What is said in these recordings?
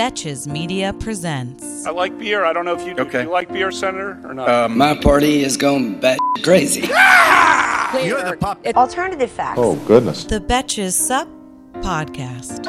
Betches Media presents. I like beer. I don't know if you, do. Okay. you like beer, Senator, or not. Um, My party is going bat crazy. You're the pup. Alternative facts. Oh, goodness. The Betches Sup Podcast.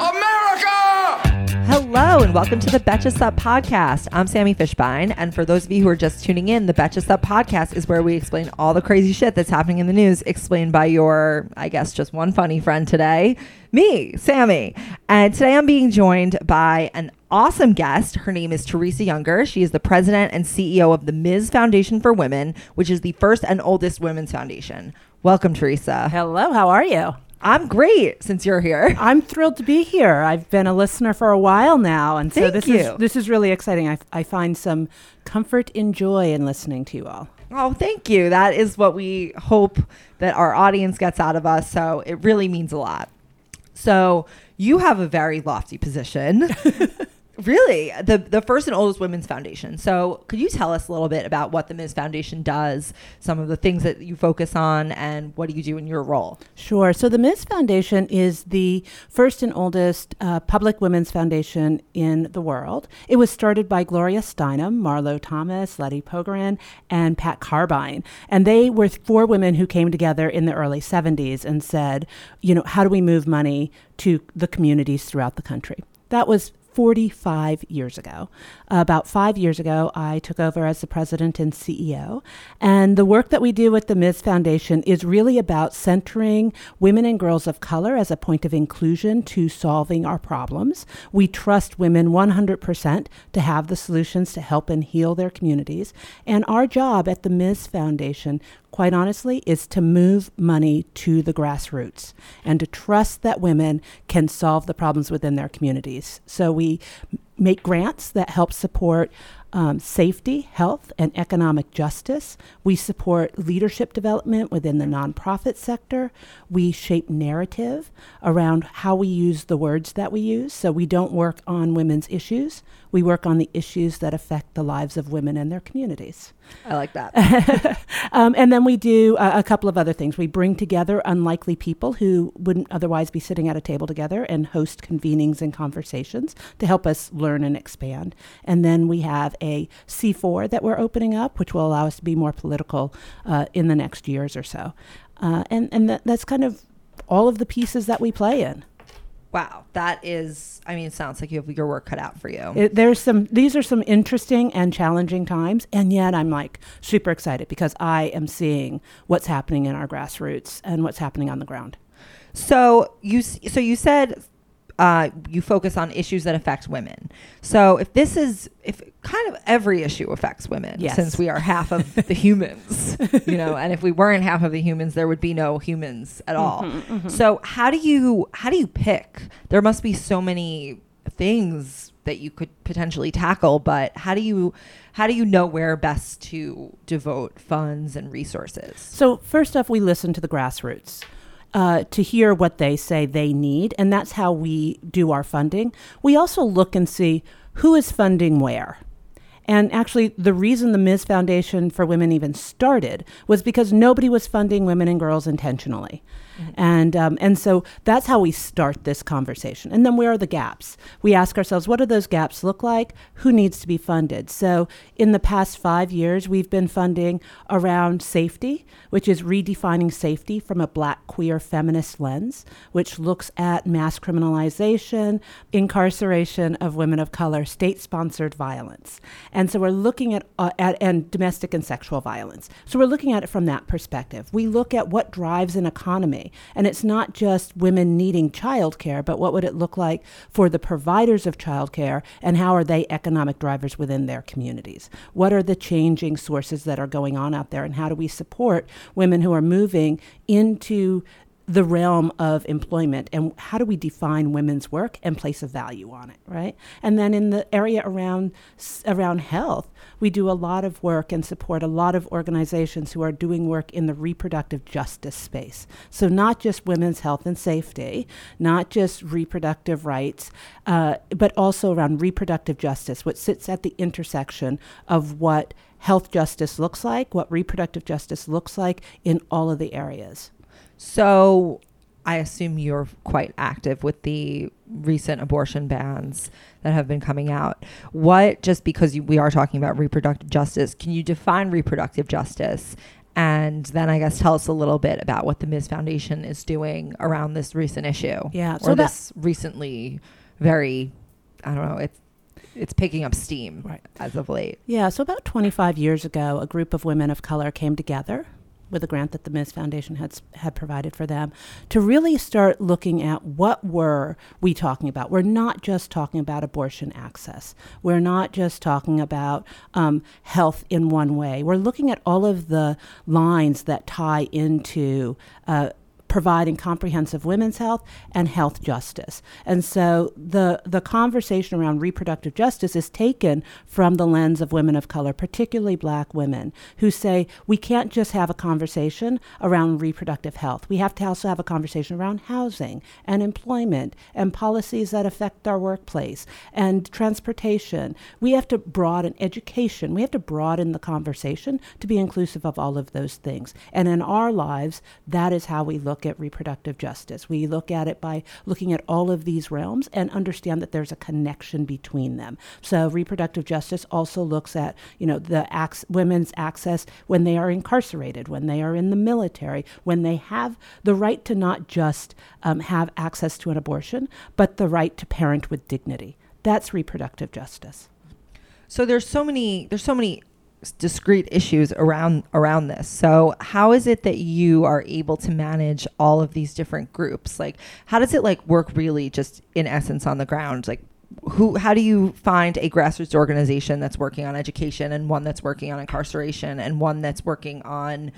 Hello and welcome to the Betches Sup podcast. I'm Sami Fishbein, and for those of you who are just tuning in, the Betches Sup podcast is where we explain all the crazy shit that's happening in the news, explained by your, I guess, just one funny friend today, me, Sami. And today I'm being joined by an awesome guest. Her name is Teresa Younger. She is the president and CEO of the Ms. Foundation for Women, which is the first and oldest women's foundation. Welcome, Teresa. Hello, how are you? I'm great since you're here. I'm thrilled to be here. I've been a listener for a while now, and so Thank this you. is this is really exciting. I, I find some comfort and joy in listening to you all. Oh, thank you. That is what we hope that our audience gets out of us. So it really means a lot. So you have a very lofty position. really, the the first and oldest women's foundation. So could you tell us a little bit about what the Ms. Foundation does, some of the things that you focus on, and what do you do in your role? Sure. So the Ms. Foundation is the first and oldest uh, public women's foundation in the world. It was started by Gloria Steinem, Marlo Thomas, Letty Pogrebin, and Pat Carbine. And they were four women who came together in the early 70s and said, you know, how do we move money to the communities throughout the country? That was 45 years ago. About five years ago, I took over as the president and CEO. And the work that we do at the Ms. Foundation is really about centering women and girls of color as a point of inclusion to solving our problems. We trust women 100% to have the solutions to help and heal their communities. And our job at the Ms. Foundation quite honestly, is to move money to the grassroots and to trust that women can solve the problems within their communities. So we make grants that help support um, safety, health, and economic justice. We support leadership development within the nonprofit sector. We shape narrative around how we use the words that we use. So we don't work on women's issues. We work on the issues that affect the lives of women and their communities. I like that. Um, and then we do a, a couple of other things. We bring together unlikely people who wouldn't otherwise be sitting at a table together and host convenings and conversations to help us learn and expand. And then we have a C4 that we're opening up, which will allow us to be more political uh, in the next years or so. Uh, and and that, that's kind of all of the pieces that we play in. Wow, that is. I mean, it sounds like you have your work cut out for you. It, there's some these are some interesting and challenging times and yet i'm like super excited because i am seeing what's happening in our grassroots and what's happening on the ground So you so you said uh, you focus on issues that affect women. So if this is if kind of every issue affects women, Yes. since we are half of the humans, you know, and if we weren't half of the humans, there would be no humans at all. So how do you how do you pick? There must be so many things that you could potentially tackle, but how do you how do you know where best to devote funds and resources? so first off we listen to the grassroots uh, to hear what they say they need and that's how we do our funding we also look and see who is funding where And actually, the reason the Ms. Foundation for Women even started was because nobody was funding women and girls intentionally. And, um, and so that's how we start this conversation. And then where are the gaps? We ask ourselves, what do those gaps look like? Who needs to be funded? So in the past five years, we've been funding around safety, which is redefining safety from a black, queer, feminist lens, which looks at mass criminalization, incarceration of women of color, state-sponsored violence. And so we're looking at, uh, at and domestic and sexual violence. So we're looking at it from that perspective. We look at what drives an economy, and it's not just women needing childcare, but what would it look like for the providers of childcare, and how are they economic drivers within their communities? What are the changing sources that are going on out there, and how do we support women who are moving into the realm of employment? And how do we define women's work and place a value on it right? And then in the area around around health we do a lot of work and support a lot of organizations who are doing work in the reproductive justice space. So not just women's health and safety not just reproductive rights uh, but also around reproductive justice which sits at the intersection of what health justice looks like what reproductive justice looks like in all of the areas. So I assume you're quite active with the recent abortion bans that have been coming out. What, just because you, we are talking about reproductive justice, can you define reproductive justice? And then I guess tell us a little bit about what the Ms. Foundation is doing around this recent issue. Yeah, or this recently very, I don't know, it's it's picking up steam Right. as of late. Yeah, so about 25 years ago, a group of women of color came together with a grant that the Ms. Foundation had had provided for them to really start looking at what were we talking about. We're not just talking about abortion access. We're not just talking about um, health in one way. We're looking at all of the lines that tie into. Uh, providing comprehensive women's health and health justice. And so the the conversation around reproductive justice is taken from the lens of women of color, particularly black women, who say we can't just have a conversation around reproductive health. We have to also have a conversation around housing and employment and policies that affect our workplace and transportation. We have to broaden education. We have to broaden the conversation to be inclusive of all of those things. And in our lives, that is how we look at reproductive justice. We look at it by looking at all of these realms and understand that there's a connection between them. So reproductive justice also looks at, you know, the ac- women's access when they are incarcerated, when they are in the military, when they have the right to not just um, have access to an abortion, but the right to parent with dignity. That's reproductive justice. So there's so many there's so many discrete issues around around this. So how is it that you are able to manage all of these different groups? Like how does it like work really just in essence on the ground? Like who how do you find a grassroots organization that's working on education and one that's working on incarceration and one that's working on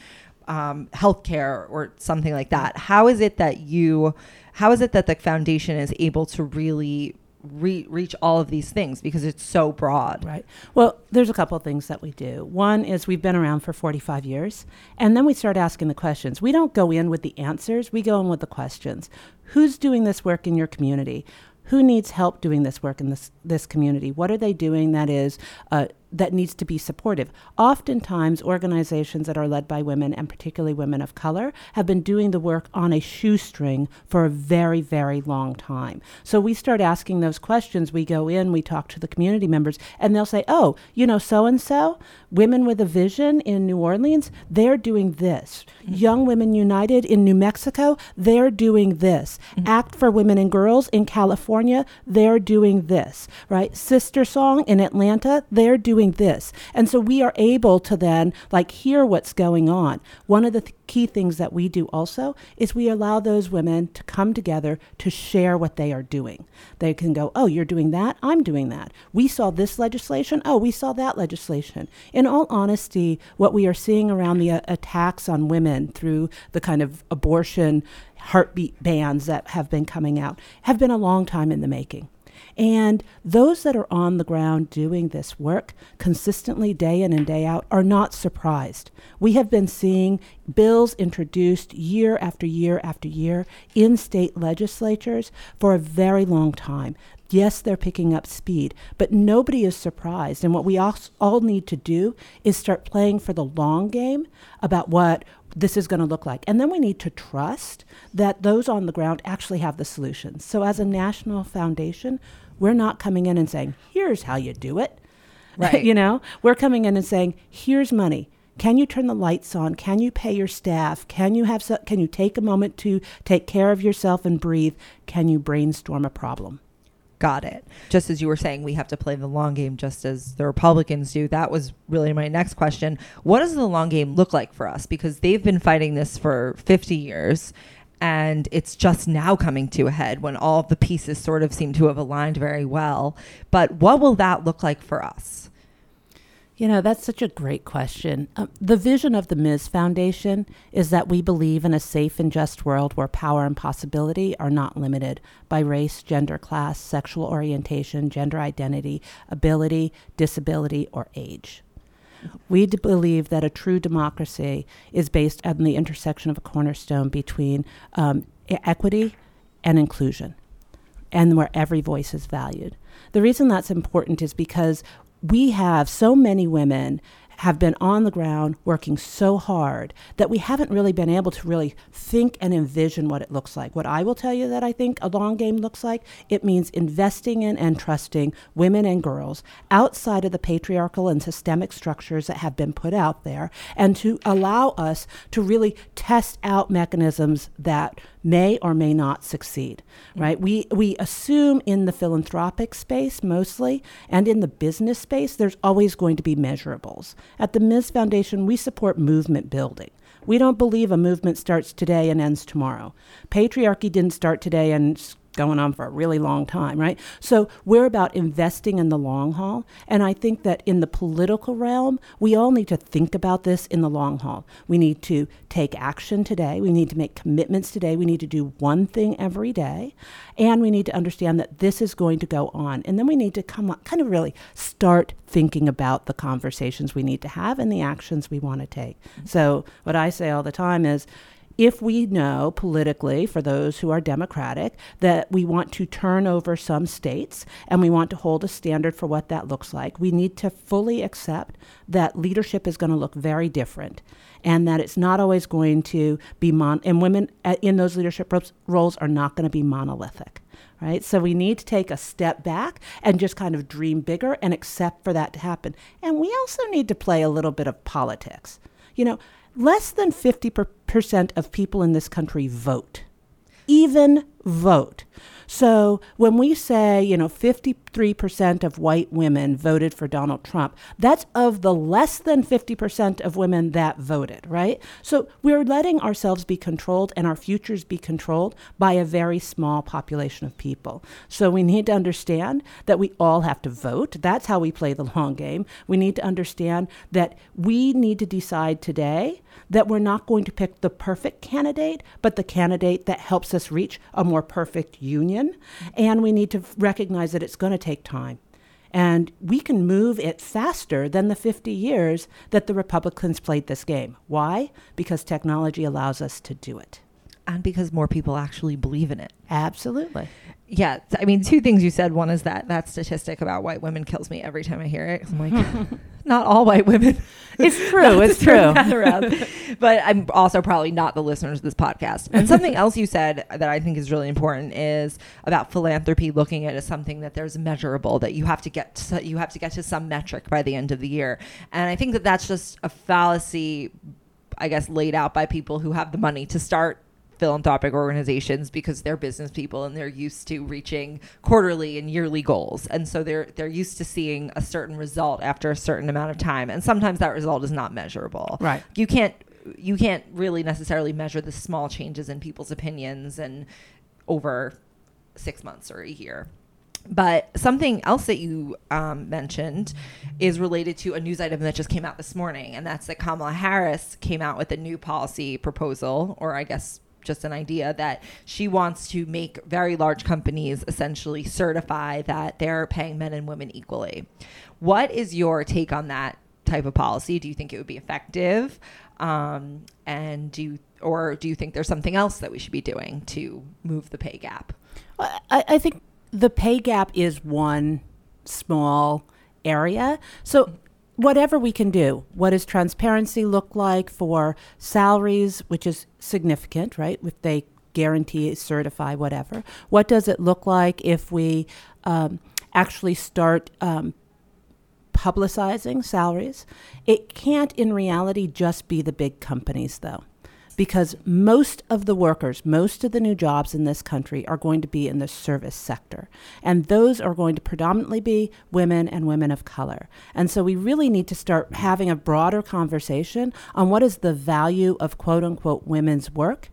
um, healthcare or something like that? How is it that you how is it that the foundation is able to really re- reach all of these things because it's so broad? Right. Well, there's a couple of things that we do. One is we've been around for 45 years, and then we start asking the questions. We don't go in with the answers, we go in with the questions. Who's doing this work in your community? Who needs help doing this work in this, this community? What are they doing that is uh, that needs to be supportive? Oftentimes, organizations that are led by women, and particularly women of color, have been doing the work on a shoestring for a very, very long time. So we start asking those questions. We go in, we talk to the community members, and they'll say, "Oh, you know, so and so, Women with a Vision in New Orleans, they're doing this. Mm-hmm. Young Women United in New Mexico, they're doing this. Mm-hmm. Act for Women and Girls in California, they're doing this, right? SisterSong in Atlanta, they're doing this. And so we are able to then like hear what's going on. One of the th- key things that we do also is we allow those women to come together to share what they are doing. They can go, "Oh, you're doing that? I'm doing that. We saw this legislation. Oh, we saw that legislation." In all honesty, what we are seeing around the uh, attacks on women through the kind of abortion heartbeat bans that have been coming out have been a long time in the making. And those that are on the ground doing this work consistently, day in and day out, are not surprised. We have been seeing bills introduced year after year after year in state legislatures for a very long time. Yes, they're picking up speed, but nobody is surprised. And what we all, need to do is start playing for the long game about what this is going to look like. And then we need to trust that those on the ground actually have the solutions. So, as a national foundation, we're not coming in and saying, here's how you do it. Right. you know, we're coming in and saying, here's money. Can you turn the lights on? Can you pay your staff? Can you have so, can you take a moment to take care of yourself and breathe? Can you brainstorm a problem? Got it. Just as you were saying, we have to play the long game just as the Republicans do. That was really my next question. What does the long game look like for us? Because they've been fighting this for 50 years and it's just now coming to a head when all of the pieces sort of seem to have aligned very well. But what will that look like for us? You know, that's such a great question. Um, the vision of the Ms. Foundation is that we believe in a safe and just world where power and possibility are not limited by race, gender, class, sexual orientation, gender identity, ability, disability, or age. We d- believe that a true democracy is based on the intersection of a cornerstone between um, equity and inclusion, and where every voice is valued. The reason that's important is because we have so many women have been on the ground working so hard that we haven't really been able to really think and envision what it looks like. What I will tell you that I think a long game looks like, it means investing in and trusting women and girls outside of the patriarchal and systemic structures that have been put out there and to allow us to really test out mechanisms that may or may not succeed mm. right? We we assume in the philanthropic space mostly and in the business space there's always going to be measurables at the ms foundation we support movement building. We don't believe a movement starts today and ends tomorrow. Patriarchy didn't start today and going on for a really long time, right? So we're about investing in the long haul. And I think that in the political realm, we all need to think about this in the long haul. We need to take action today. We need to make commitments today. We need to do one thing every day. And we need to understand that this is going to go on. And then we need to come up, kind of really start thinking about the conversations we need to have and the actions we want to take. So what I say all the time is, if we know politically, for those who are Democratic, that we want to turn over some states and we want to hold a standard for what that looks like, we need to fully accept that leadership is going to look very different and that it's not always going to be mon and women uh, in those leadership roles are not going to be monolithic right? So we need to take a step back and just kind of dream bigger and accept for that to happen. And we also need to play a little bit of politics. You know less than 50% of people in this country vote, even vote. So when we say, you know, 53% of white women voted for Donald Trump, that's of the less than 50% of women that voted, right? So we're letting ourselves be controlled and our futures be controlled by a very small population of people. So we need to understand that we all have to vote. That's how we play the long game. We need to understand that we need to decide today that we're not going to pick the perfect candidate, but the candidate that helps us reach a more perfect union. And we need to recognize that it's going to take time. And we can move it faster than the 50 years that the Republicans played this game. Why? Because technology allows us to do it. And because more people actually believe in it. Absolutely. Yeah. I mean, two things you said. One is that that statistic about white women kills me every time I hear it. I'm like, not all white women. It's true. it's true. but I'm also probably not the listeners of this podcast. And something else you said that I think is really important is about philanthropy looking at it as something that there's measurable that you have to get to, you have to get to some metric by the end of the year. And I think that that's just a fallacy I guess laid out by people who have the money to start philanthropic organizations because they're business people and they're used to reaching quarterly and yearly goals. And so they're they're used to seeing a certain result after a certain amount of time. And sometimes that result is not measurable. Right. You can't you can't really necessarily measure the small changes in people's opinions and over six months or a year. But something else that you um, mentioned is related to a news item that just came out this morning, and that's that Kamala Harris came out with a new policy proposal, or I guess just an idea that she wants to make very large companies essentially certify that they're paying men and women equally. What is your take on that type of policy? Do you think it would be effective? Um, and do you, or do you think there's something else that we should be doing to move the pay gap? I, I think the pay gap is one small area. So whatever we can do. What does transparency look like for salaries, which is significant, right? If they guarantee, certify, whatever. What does it look like if we um, actually start um, publicizing salaries? It can't, in reality, just be the big companies, though because most of the workers, most of the new jobs in this country are going to be in the service sector. And those are going to predominantly be women and women of color. And so we really need to start having a broader conversation on what is the value of quote unquote women's work.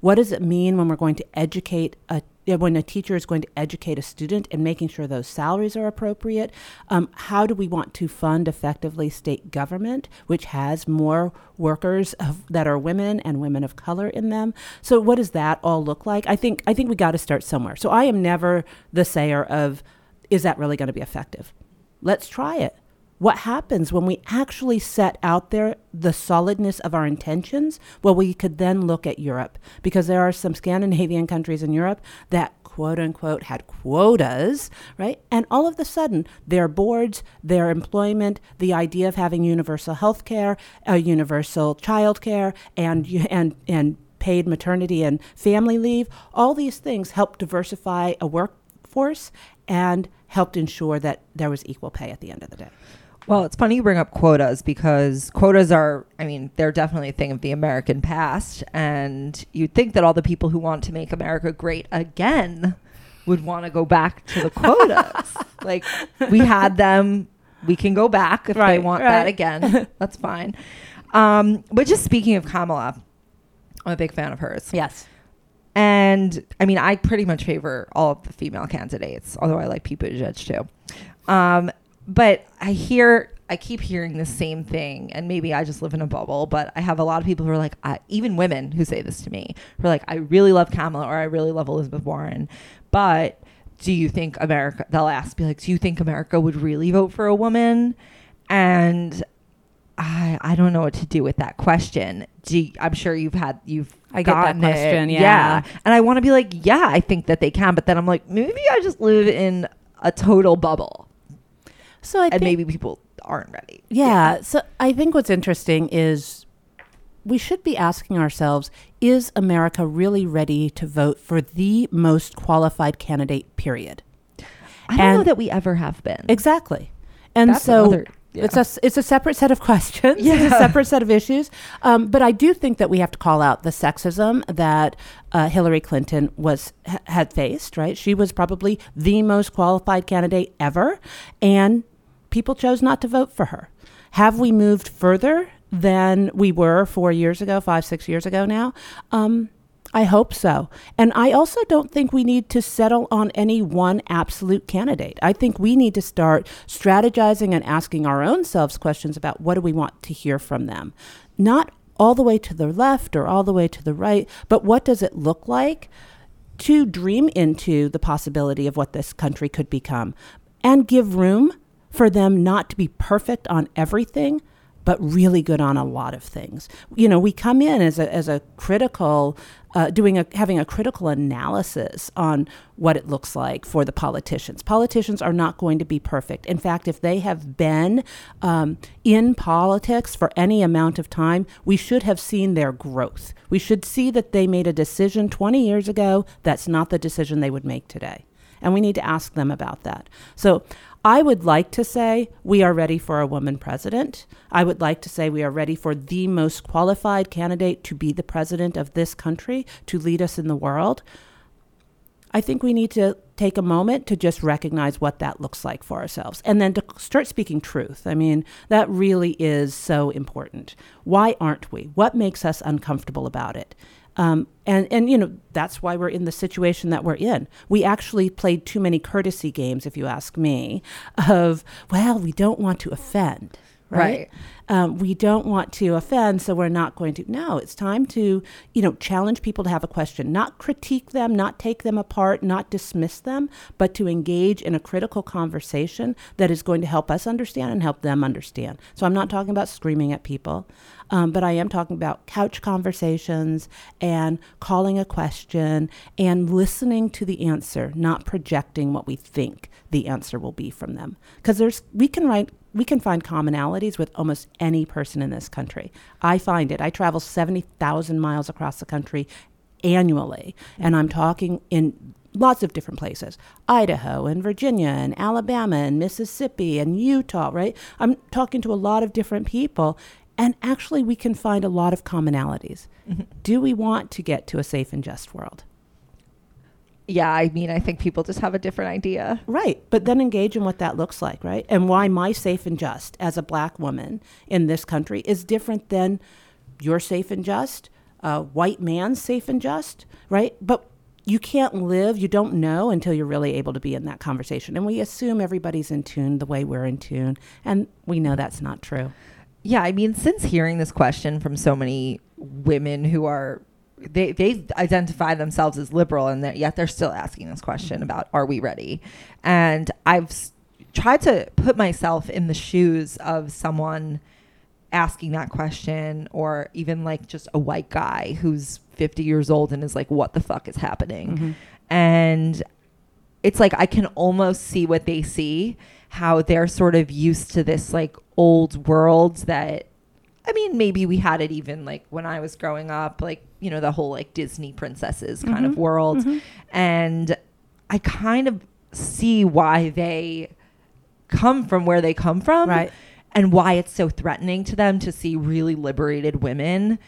What does it mean when we're going to educate a when a teacher is going to educate a student and making sure those salaries are appropriate. Um, how do we want to fund effectively state government, which has more workers of, that are women and women of color in them? So, what does that all look like? I think I think we got to start somewhere. So, I am never the sayer of, is that really going to be effective? Let's try it what happens when we actually set out there the solidness of our intentions? Well, we could then look at Europe because there are some Scandinavian countries in Europe that quote unquote had quotas, right? And all of a sudden, their boards, their employment, the idea of having universal health care, uh, universal child care, and, and, and paid maternity and family leave, all these things help diversify a workforce and helped ensure that there was equal pay at the end of the day. Well, it's funny you bring up quotas because quotas are, I mean, they're definitely a thing of the American past. And you'd think that all the people who want to make America great again would want to go back to the quotas. like, we had them, we can go back if Right, they want right. that again. That's fine. Um, but just speaking of Kamala, I'm a big fan of hers. Yes. And I mean, I pretty much favor all of the female candidates, although I like Pete Buttigieg too. Um, but I hear, I keep hearing the same thing, and maybe I just live in a bubble. But I have a lot of people who are like, I, even women who say this to me, who are like, I really love Kamala or I really love Elizabeth Warren, but do you think America? They'll ask me like, do you think America would really vote for a woman? And I I don't know what to do with that question. Do you- I'm sure you've had you've I get that question, yeah. And I want to be like, yeah, I think that they can, but then I'm like, maybe I just live in a total bubble, So I and think, maybe people aren't ready. yeah. So I think what's interesting is we should be asking ourselves: Is America really ready to vote for the most qualified candidate? Period. I don't know that we ever have been. Exactly. And That's so another- yeah. it's a it's a separate set of questions. It's Yeah. a separate set of issues. Um, but I do think that we have to call out the sexism that uh, Hillary Clinton was ha- had faced. Right, she was probably the most qualified candidate ever, and people chose not to vote for her. Have we moved further than we were four years ago, five, six years ago now? Um, I hope so. And I also don't think we need to settle on any one absolute candidate. I think we need to start strategizing and asking our own selves questions about what do we want to hear from them. Not all the way to the left or all the way to the right, but what does it look like to dream into the possibility of what this country could become and give room for them not to be perfect on everything but really good on a lot of things. You know, we come in as a as a critical, uh, doing a having a critical analysis on what it looks like for the politicians. Politicians are not going to be perfect. In fact, if they have been um, in politics for any amount of time, we should have seen their growth. We should see that they made a decision 20 years ago that's not the decision they would make today. And we need to ask them about that. So I would like to say we are ready for a woman president. I would like to say we are ready for the most qualified candidate to be the president of this country, to lead us in the world. I think we need to take a moment to just recognize what that looks like for ourselves and then to start speaking truth. I mean, that really is so important. Why aren't we? What makes us uncomfortable about it? Um, and, and, you know, that's why we're in the situation that we're in. We actually played too many courtesy games, if you ask me, of, well, we don't want to offend. Right. Right. Um, we don't want to offend, so we're not going to. No, it's time to, you know, challenge people to have a question, not critique them, not take them apart, not dismiss them, but to engage in a critical conversation that is going to help us understand and help them understand. So I'm not talking about screaming at people, um, but I am talking about couch conversations and calling a question and listening to the answer, not projecting what we think the answer will be from them. Because there's we can write we can find commonalities with almost any person in this country. I find it. I travel 70,000 miles across the country annually, and I'm talking in lots of different places Idaho and Virginia and Alabama and Mississippi and Utah, right? I'm talking to a lot of different people, and actually, we can find a lot of commonalities. Mm-hmm. Do we want to get to a safe and just world? Yeah, I mean, I think people just have a different idea. Right. But then engage in what that looks like, right? And why my safe and just as a black woman in this country is different than your safe and just, a white man's safe and just, right? But you can't live, you don't know until you're really able to be in that conversation. And we assume everybody's in tune the way we're in tune. And we know that's not true. Yeah, I mean, since hearing this question from so many women who are they they identify themselves as liberal and that yet they're still asking this question about are we ready? And I've s- tried to put myself in the shoes of someone asking that question or even like just a white guy who's 50 years old and is like what the fuck is happening Mm-hmm. and it's like i can almost see what they see how they're sort of used to this like old world that i mean maybe we had it even like when i was growing up like you know the whole like disney princesses kind Mm-hmm. of world and i kind of see why they come from where they come from Right. and why it's so threatening to them to see really liberated women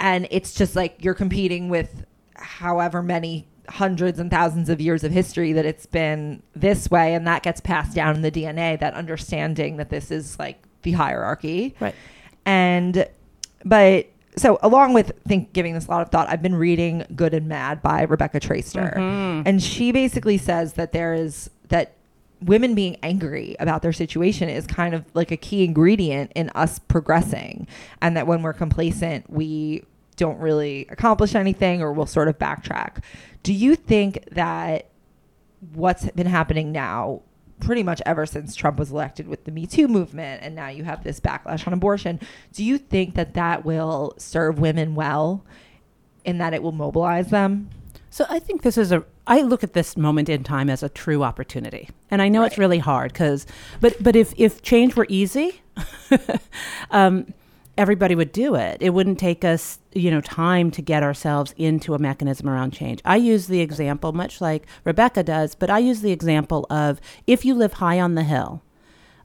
and it's just like you're competing with however many hundreds and thousands of years of history that it's been this way and that gets passed down in the DNA that understanding that this is like the hierarchy Right. and but so along with think giving this a lot of thought i've been reading good and mad by rebecca traister. Mm-hmm. And she basically says that there is that women being angry about their situation is kind of like a key ingredient in us progressing. And that when we're complacent we don't really accomplish anything or we'll sort of backtrack. Do you think that what's been happening now pretty much ever since Trump was elected with the Me Too movement and now you have this backlash on abortion. Do you think that that will serve women well in that it will mobilize them? So I think this is a. I look at this moment in time as a true opportunity, and I know it's really hard because, but but if if change were easy, um, everybody would do it. It wouldn't take us, you know, time to get ourselves into a mechanism around change. I use the example, much like Rebecca does, but I use the example of if you live high on the hill,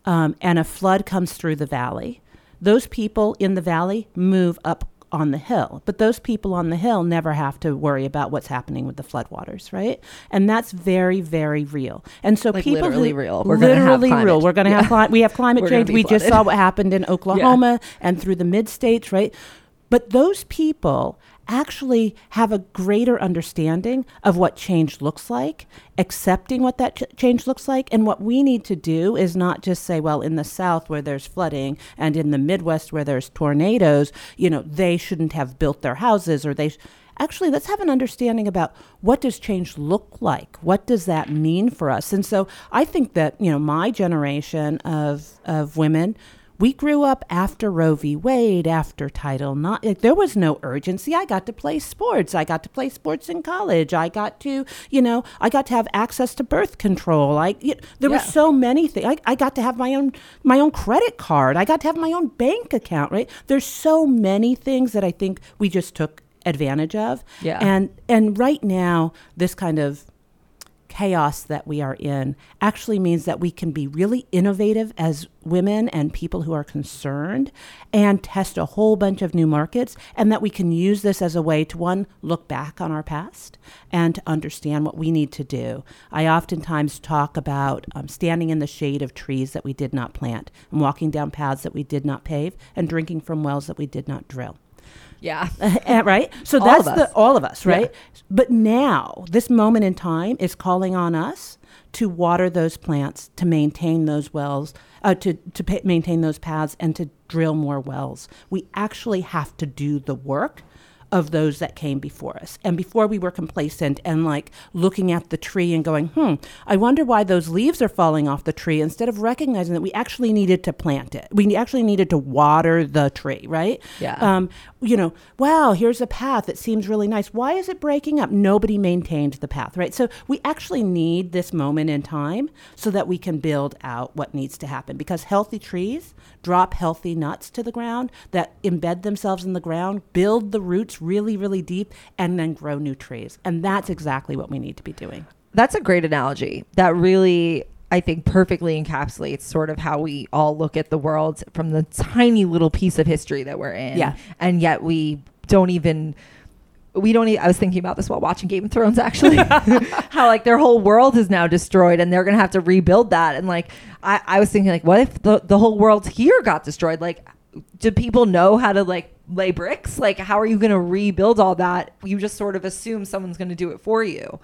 um, and a flood comes through the valley, those people in the valley move up on the hill. But those people on the hill never have to worry about what's happening with the floodwaters, right? And that's very, very real. And so Like people literally who, real. We're literally real. We're going to Yeah. have cli- we have climate change. We just saw what happened in Oklahoma and through the mid states, right? But those people actually have a greater understanding of what change looks like, accepting what that ch- change looks like. And what we need to do is not just say, well, in the South where there's flooding and in the Midwest where there's tornadoes, you know, they shouldn't have built their houses or they. Sh- Actually, let's have an understanding about what does change look like? What does that mean for us? And so I think that, you know, my generation of, of women, we grew up after Roe v. Wade, after Title IX. Like, there was no urgency. I got to play sports. I got to play sports in college. I got to, you know, I got to have access to birth control. I y- there were so many things. I, I got to have my own my own credit card. I got to have my own bank account. Right? There's so many things that I think we just took advantage of. Yeah. And and right now, this kind of chaos that we are in actually means that we can be really innovative as women and people who are concerned and test a whole bunch of new markets and that we can use this as a way to one look back on our past and to understand what we need to do. I oftentimes talk about um, standing in the shade of trees that we did not plant and walking down paths that we did not pave and drinking from wells that we did not drill yeah uh, right? So All that's the all of us, Yeah. right? But now, this moment in time is calling on us to water those plants, to maintain those wells, uh, to to pa- maintain those paths, and to drill more wells. We actually have to do the work of those that came before us. And before we were complacent and like looking at the tree and going, hmm, I wonder why those leaves are falling off the tree, instead of recognizing that we actually needed to plant it. We actually needed to water the tree, right? Yeah. Um, you know, wow, here's a path that seems really nice. Why is it breaking up? Nobody maintained the path, right? So we actually need this moment in time so that we can build out what needs to happen because healthy trees drop healthy nuts to the ground that embed themselves in the ground, build the roots really, really deep, and then grow new trees. And that's exactly what we need to be doing. That's a great analogy. That really, I think, perfectly encapsulates sort of how we all look at the world from the tiny little piece of history that we're in. Yeah. And yet we don't even. We don't. e- I was thinking about this while watching Game of Thrones. Actually, how like their whole world is now destroyed, and they're gonna have to rebuild that. And like, I, I was thinking, like, what if the the whole world here got destroyed? Like, do people know how to like lay bricks? Like, how are you gonna rebuild all that? You just sort of assume someone's gonna do it for you.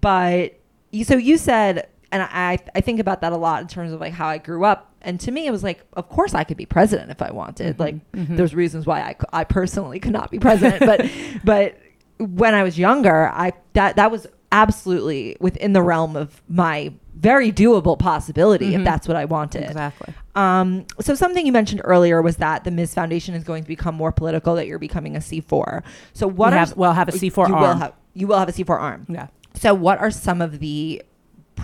But you, so you said, and I I think about that a lot in terms of like how I grew up. And to me, it was like, of course, I could be president if I wanted. Mm-hmm. Like, mm-hmm. there's reasons why I, I personally could not be president, but but when I was younger, I that that was absolutely within the realm of my very doable possibility if mm-hmm. that's what I wanted. Exactly. Um, so something you mentioned earlier was that the Ms. Foundation is going to become more political. That you're becoming a C4. So what We are have- we'll have a C4 you Will arm. have, you will have a C4 arm. Yeah. So what are some of the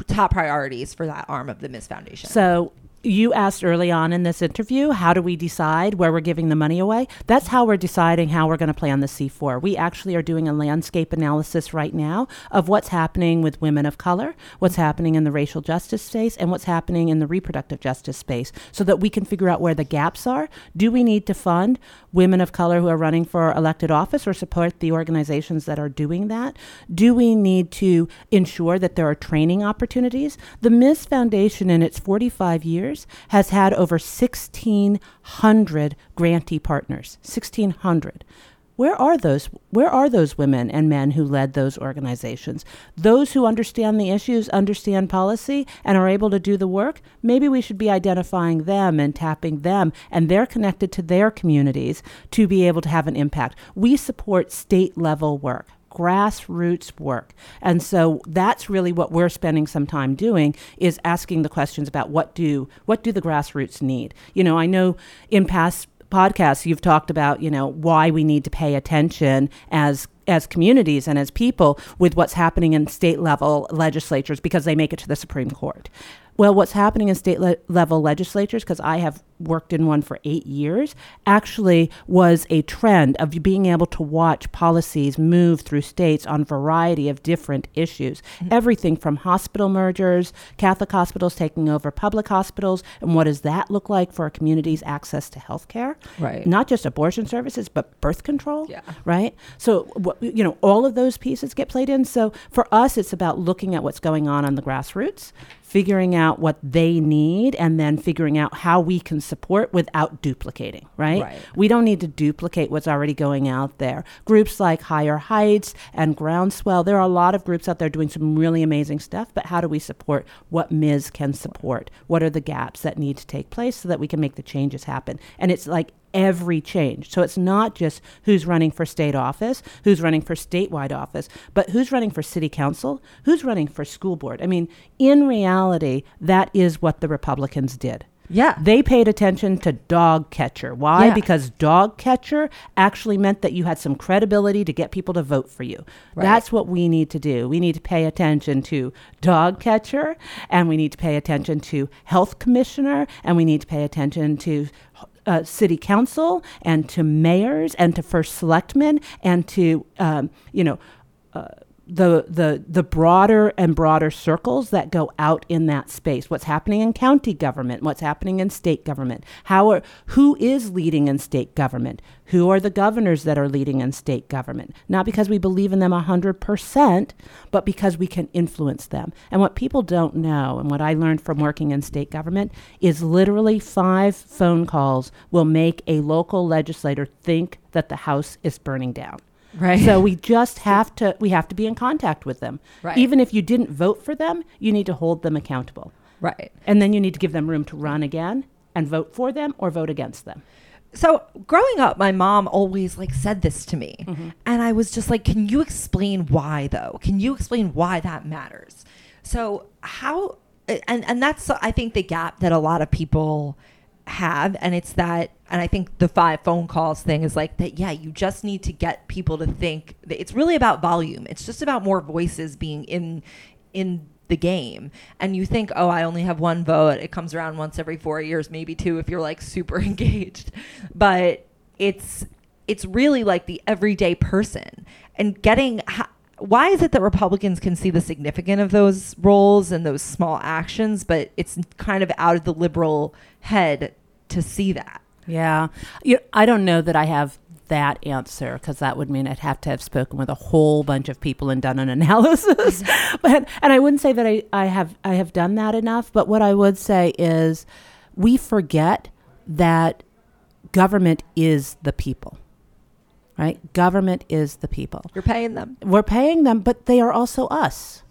top priorities for that arm of the Ms. Foundation? So you asked early on in this interview, how do we decide where we're giving the money away? That's how we're deciding how we're going to play on the C4. We actually are doing a landscape analysis right now of what's happening with women of color, what's happening in the racial justice space, and what's happening in the reproductive justice space so that we can figure out where the gaps are. Do we need to fund women of color who are running for elected office or support the organizations that are doing that? Do we need to ensure that there are training opportunities? The Ms. Foundation, in its 45 years, has had over 1,600 grantee partners. 1,600. Where are those? Where are those women and men who led those organizations? Those who understand the issues, understand policy, and are able to do the work. Maybe we should be identifying them and tapping them, and they're connected to their communities to be able to have an impact. We support state level work grassroots work. And so that's really what we're spending some time doing is asking the questions about what do what do the grassroots need? You know, I know in past podcasts you've talked about, you know, why we need to pay attention as as communities and as people with what's happening in state level legislatures because they make it to the Supreme Court. Well, what's happening in state le- level legislatures, because I have worked in one for eight years, actually was a trend of being able to watch policies move through states on a variety of different issues. Mm-hmm. Everything from hospital mergers, Catholic hospitals taking over public hospitals, and what does that look like for a community's access to health care? Right. Not just abortion services, but birth control. Yeah. Right. So, wh- you know, all of those pieces get played in. So for us, it's about looking at what's going on on the grassroots, figuring out what they need, and then figuring out how we can support without duplicating. Right. Right. We don't need to duplicate what's already going out there. Groups like Higher Heights and Groundswell, there are a lot of groups out there doing some really amazing stuff, but how do we support what Ms. can support? What are the gaps that need to take place so that we can make the changes happen? And it's like every change. So it's not just who's running for state office, who's running for statewide office, but who's running for city council, who's running for school board. I mean, in reality, that is what the Republicans did. Yeah. They paid attention to dog catcher. Why? Yeah. Because dog catcher actually meant that you had some credibility to get people to vote for you. That's what we need to do. We need to pay attention to dog catcher, and we need to pay attention to health commissioner, and we need to pay attention to uh, city council and to mayors and to first selectmen and to um, you know uh, the the the broader and broader circles that go out in that space. What's happening in county government what's happening in state government how are who is leading in state government who are the governors that are leading in state government. Not because we believe in them 100% but because we can influence them. And what people don't know and what I learned from working in state government is literally 5 phone calls will make a local legislator think that the house is burning down Right. so we just have to we have to be in contact with them. Right. Even if you didn't vote for them, you need to hold them accountable. Right. And then you need to give them room to run again and vote for them or vote against them. So growing up, my mom always like said this to me, mm-hmm. and I was just like, "Can you explain why, though? Can you explain why that matters?" So how, and and that's I think the gap that a lot of people have, and it's that, and I think the five phone calls thing is like that. Yeah, you just need to get people to think that it's really about volume. It's just about more voices being in in the game and you think oh i only have one vote it comes around once every four years maybe two if you're like super engaged but it's it's really like the everyday person and getting why is it that republicans can see the significance of those roles and those small actions but it's kind of out of the liberal head to see that Yeah. You I don't know that I have that answer because that would mean I'd have to have spoken with a whole bunch of people and done an analysis. but and I wouldn't say that I, I have I have done that enough. But what I would say is we forget that government is the people. Right? Government is the people. you're paying them we're paying them but they are also us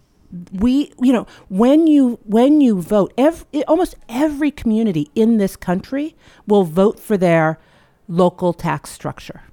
we you know when you when you vote every, almost every community in this country will vote for their local tax structure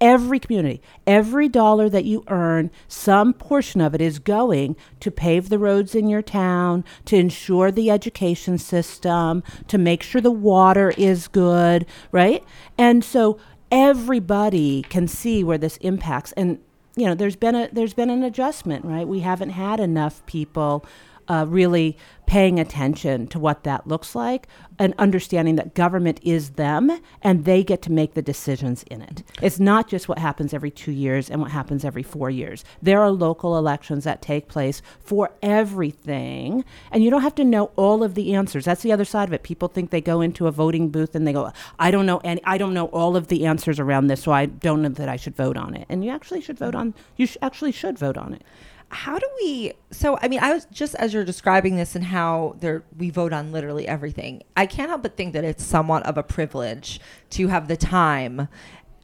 every community, every dollar that you earn, some portion of it is going to pave the roads in your town, to ensure the education system, to make sure the water is good, right? And so everybody can see where this impacts and you know there's been a there's been an adjustment right? We haven't had enough people uh, really paying attention to what that looks like and understanding that government is them and they get to make the decisions in it. It's not just what happens every two years and what happens every four years. There are local elections that take place for everything, and you don't have to know all of the answers. That's the other side of it. People think they go into a voting booth and they go, "I don't know any, I don't know all of the answers around this, so I don't know that I should vote on it." And you actually should vote on. You sh- actually should vote on it how do we so i mean i was just as you're describing this and how there we vote on literally everything i can't help but think that it's somewhat of a privilege to have the time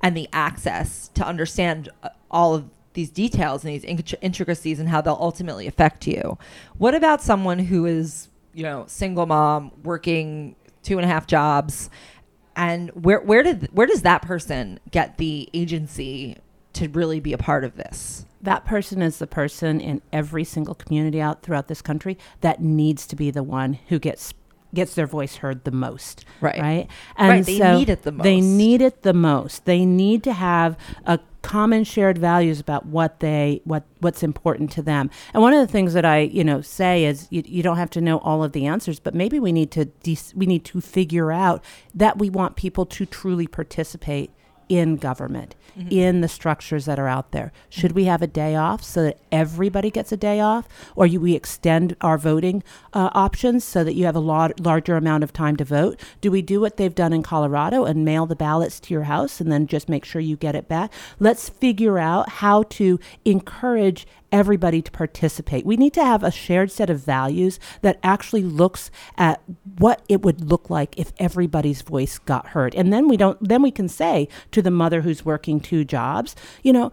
and the access to understand uh, all of these details and these intricacies and how they'll ultimately affect you. What about someone who is you know single mom working two and a half jobs and where where did where does that person get the agency to really be a part of this that person is the person in every single community out throughout this country that needs to be the one who gets gets their voice heard the most. Right. Right. And right, they so need it the most. They need it the most. They need to have a common shared values about what they what what's important to them. And one of the things that I you know say is you, you don't have to know all of the answers, but maybe we need to de- we need to figure out that we want people to truly participate in government, mm-hmm. in the structures that are out there. Should we have a day off so that everybody gets a day off, or you, we extend our voting uh, options so that you have a lot larger amount of time to vote? Do we do what they've done in Colorado and mail the ballots to your house and then just make sure you get it back? Let's figure out how to encourage everybody to participate. We need to have a shared set of values that actually looks at what it would look like if everybody's voice got heard. And then we don't then we can say to the mother who's working two jobs, you know,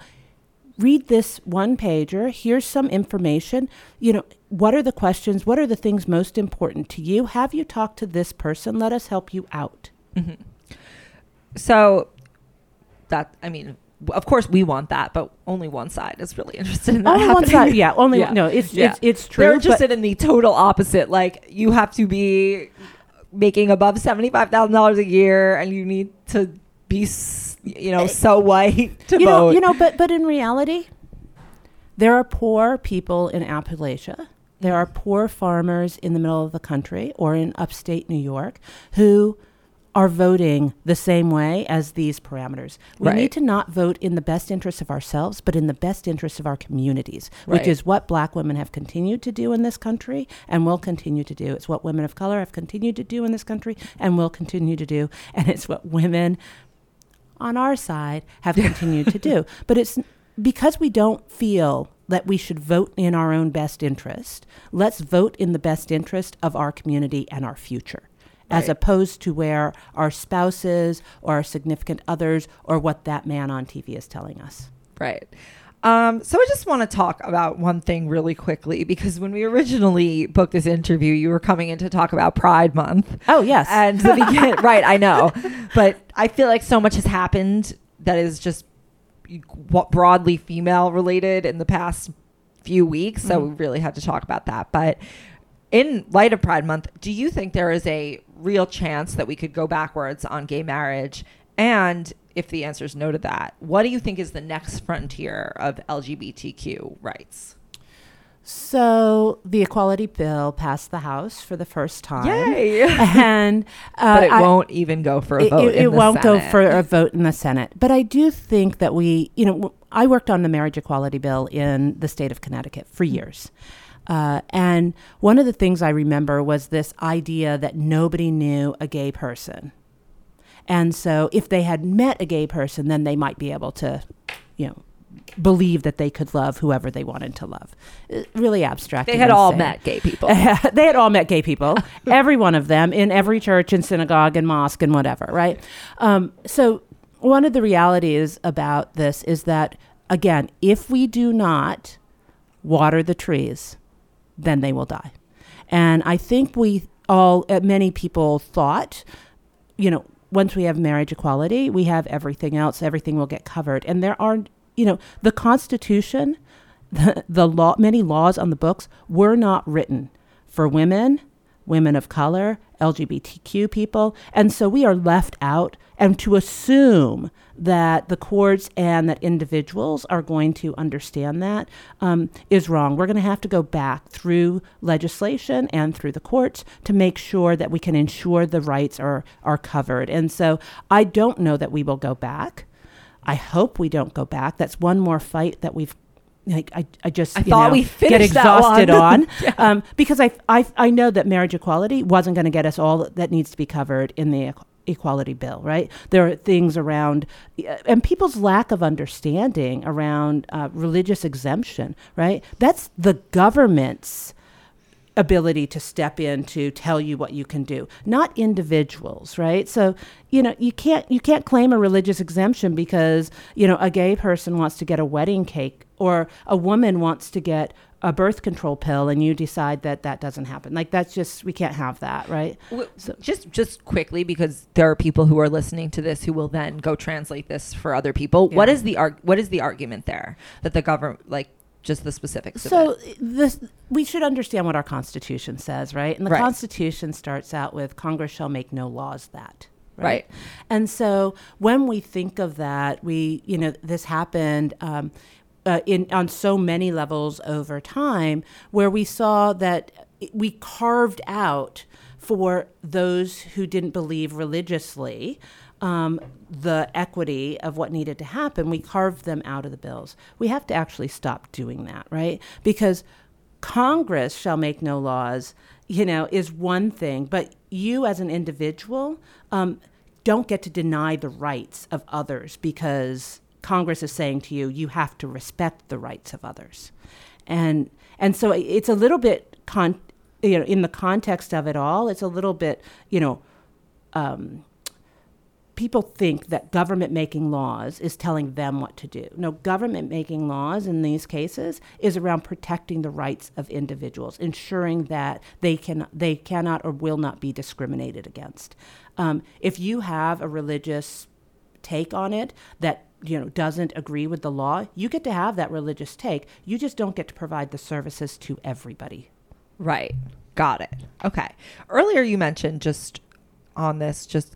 read this one pager. Here's some information. You know, what are the questions? What are the things most important to you? Have you talked to this person? Let us help you out. Mm-hmm. So that I mean, of course we want that, but only one side is really interested in that. Only happening. one side, yeah. Only yeah. no, it's, yeah. it's it's true. They're interested in the total opposite. Like you have to be making above seventy five thousand dollars a year, and you need to be, you know, so white to you vote. Know, you know, but but in reality, there are poor people in Appalachia. There are poor farmers in the middle of the country or in upstate New York who are voting the same way as these parameters. We right. need to not vote in the best interest of ourselves, but in the best interest of our communities, right. which is what black women have continued to do in this country and will continue to do. It's what women of color have continued to do in this country and will continue to do. And it's what women on our side have continued to do. But it's because we don't feel that we should vote in our own best interest. Let's vote in the best interest of our community and our future as opposed to where our spouses or our significant others or what that man on TV is telling us. Right. Um, so I just want to talk about one thing really quickly because when we originally booked this interview, you were coming in to talk about Pride Month. Oh yes, and the begin- right, I know, but I feel like so much has happened that is just broadly female related in the past few weeks, so mm-hmm. we really had to talk about that. But in light of Pride Month, do you think there is a real chance that we could go backwards on gay marriage? And if the answer is no to that, what do you think is the next frontier of LGBTQ rights? So the equality bill passed the House for the first time. Yay! and uh, but it I, won't even go for a vote. It, it won't Senate. go for a vote in the Senate. But I do think that we, you know, I worked on the marriage equality bill in the state of Connecticut for years. Uh, and one of the things I remember was this idea that nobody knew a gay person. And so if they had met a gay person, then they might be able to, you know, believe that they could love whoever they wanted to love. Uh, really abstract. They had all met gay people. they had all met gay people, every one of them in every church and synagogue and mosque and whatever, right? Um, so one of the realities about this is that, again, if we do not water the trees, then they will die. And I think we all, uh, many people thought, you know, once we have marriage equality, we have everything else. Everything will get covered, and there are you know the Constitution, the the law, many laws on the books were not written for women, women of color, LGBTQ people, and so we are left out. And to assume that the courts and that individuals are going to understand that um, is wrong. We're going to have to go back through legislation and through the courts to make sure that we can ensure the rights are are covered. And so I don't know that we will go back. I hope we don't go back. That's one more fight that we've like I, I just I thought know, we get exhausted on Yeah. um, because I, I I know that marriage equality wasn't going to get us all that needs to be covered in the equality bill, right? There are things around uh, and people's lack of understanding around uh, religious exemption, right? That's the government's ability to step in to tell you what you can do not individuals right so you know you can't you can't claim a religious exemption because you know a gay person wants to get a wedding cake or a woman wants to get a birth control pill and you decide that that doesn't happen like that's just we can't have that right so just just quickly because there are people who are listening to this who will then go translate this for other people. What Yeah. is the arg- what is the argument there that the government like just the specifics of So this we should understand what our Constitution says, right? And the Right. Constitution starts out with Congress shall make no laws that. Right. And so when we think of that, we you know this happened. Um, uh, in on so many levels over time, where we saw that we carved out for those who didn't believe religiously um, the equity of what needed to happen. We carved them out of the bills. We have to actually stop doing that, right? Because Congress shall make no laws, you know, is one thing, but you as an individual um, don't get to deny the rights of others because Congress is saying to you, you have to respect the rights of others, and and so it's a little bit con, you know, in the context of it all, it's a little bit, you know. Um, people think that government making laws is telling them what to do. No, government making laws in these cases is around protecting the rights of individuals, ensuring that they can they cannot or will not be discriminated against. Um, if you have a religious take on it that you know doesn't agree with the law, you get to have that religious take. You just don't get to provide the services to everybody. Right. Got it. Okay. Earlier you mentioned just on this just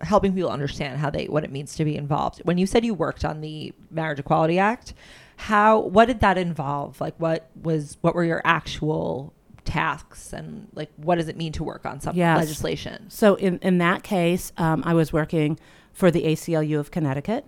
helping people understand how they what it means to be involved. When you said you worked on the Marriage Equality Act, how what did that involve? Like what was what were your actual tasks and like what does it mean to work on some Yes. legislation? So in, in that case, um, I was working for the ACLU of Connecticut,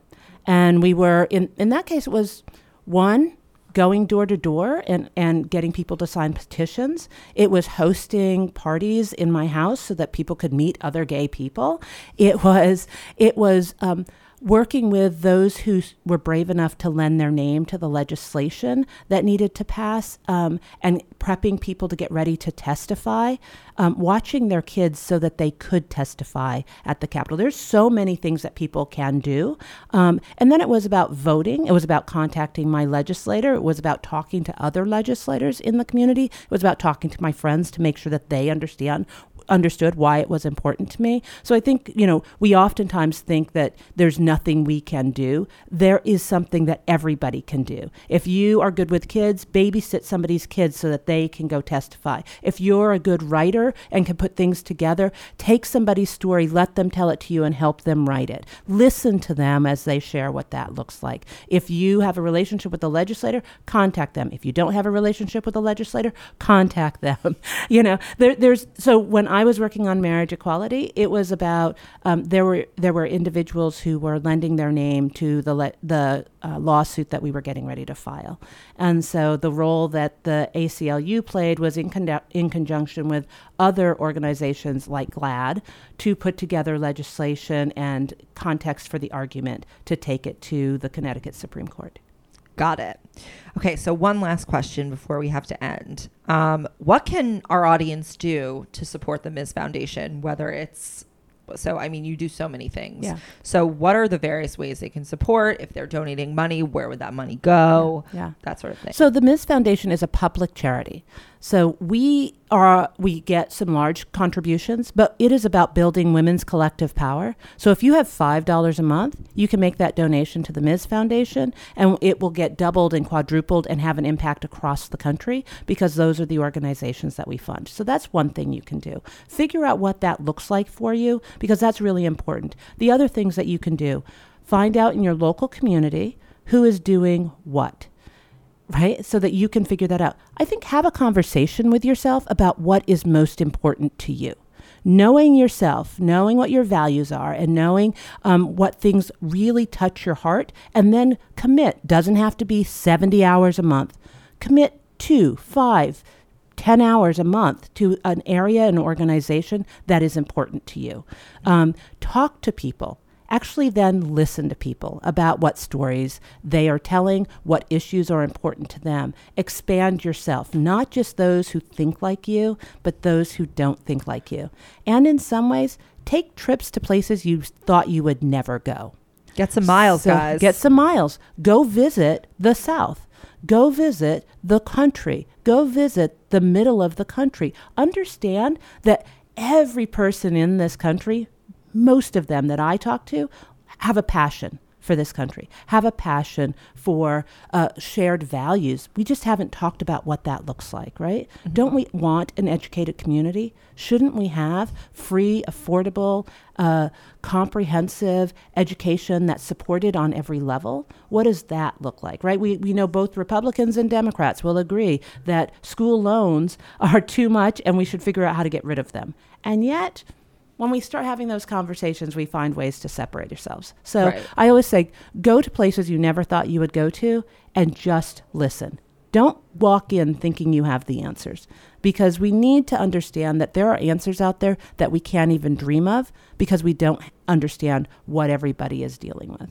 and we were in in that case it was one going door to door and and getting people to sign petitions. It was hosting parties in my house so that people could meet other gay people. It was it was. Um, Working with those who were brave enough to lend their name to the legislation that needed to pass, um, and prepping people to get ready to testify, um, watching their kids so that they could testify at the Capitol. There's so many things that people can do. Um, and then it was about voting. It was about contacting my legislator. It was about talking to other legislators in the community. It was about talking to my friends to make sure that they understand understood why it was important to me. So I think, you know, we oftentimes think that there's nothing we can do. There is something that everybody can do. If you are good with kids, babysit somebody's kids so that they can go testify. If you're a good writer and can put things together, take somebody's story, let them tell it to you and help them write it. Listen to them as they share what that looks like. If you have a relationship with the legislator, contact them. If you don't have a relationship with the legislator, contact them. you know, there, there's so when I was working on marriage equality, it was about um, there were there were individuals who were lending their name to the le- the uh, lawsuit that we were getting ready to file, and so the role that the ACLU played was in con- in conjunction with other organizations like GLAD to put together legislation and context for the argument to take it to the Connecticut Supreme Court. Got it. Okay, so one last question before we have to end. Um, what can our audience do to support the Ms. Foundation, whether it's so I mean, you do so many things. Yeah. So what are the various ways they can support? If they're donating money, where would that money go? Yeah. That sort of thing. So the Ms. Foundation is a public charity. So we are we get some large contributions, but it is about building women's collective power. So if you have five dollars a month, you can make that donation to the Ms. Foundation, and it will get doubled and quadrupled and have an impact across the country because those are the organizations that we fund. So that's one thing you can do. Figure out what that looks like for you because that's really important. The other things that you can do, find out in your local community who is doing what right? So that you can figure that out. I think have a conversation with yourself about what is most important to you. Knowing yourself, knowing what your values are, and knowing um, what things really touch your heart, and then commit. Doesn't have to be 70 hours a month. Commit two, five, 10 hours a month to an area, an organization that is important to you. Um, talk to people actually then listen to people about what stories they are telling, what issues are important to them. Expand yourself, not just those who think like you, but those who don't think like you. And in some ways, take trips to places you thought you would never go. Get some miles, So guys. Get some miles. Go visit the South. Go visit the country. Go visit the middle of the country. Understand that every person in this country, most of them that I talk to, have a passion for this country, have a passion for uh, shared values. We just haven't talked about what that looks like, right? Don't we want an educated community? Shouldn't we have free, affordable, uh, comprehensive education that's supported on every level? What does that look like, right? We, we know both Republicans and Democrats will agree that school loans are too much and we should figure out how to get rid of them. And yet, when we start having those conversations, we find ways to separate ourselves. So Right. I always say, go to places you never thought you would go to and just listen. Don't walk in thinking you have the answers because we need to understand that there are answers out there that we can't even dream of because we don't understand what everybody is dealing with.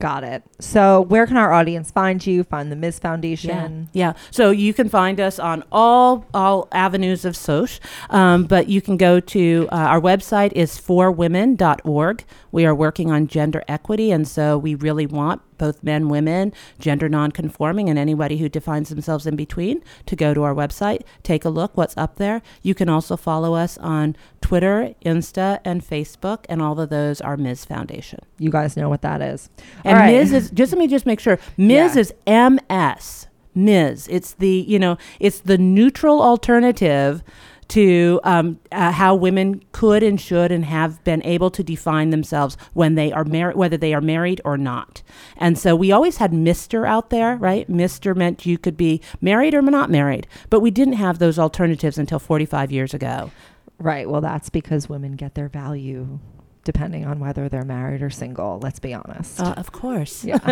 Got it. So where can our audience find you? Find the Ms. Foundation. Yeah. yeah. So you can find us on all all avenues of Soch, um, but you can go to uh, our website is forwomen.org. We are working on gender equity, and so we really want both men, women, gender nonconforming, and anybody who defines themselves in between to go to our website, take a look what's up there. You can also follow us on Twitter, Insta, and Facebook, and all of those are Ms. Foundation. You guys know what that is. And right. Ms. is just let me just make sure. Ms. Yeah. is MS. Ms. It's the you know it's the neutral alternative to um, uh, how women could and should and have been able to define themselves when they are married, whether they are married or not. And so we always had Mister out there, right? Mister meant you could be married or not married, but we didn't have those alternatives until 45 years ago. Right. Well, that's because women get their value depending on whether they're married or single. Let's be honest. Uh, of course. yeah.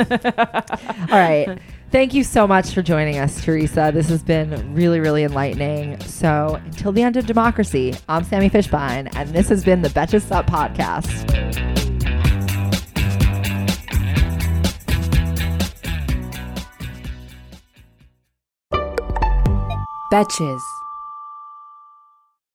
All right. Thank you so much for joining us, Teresa. This has been really, really enlightening. So, until the end of democracy, I'm Sami Fishbein, and this has been the Betches Sup podcast. Betches.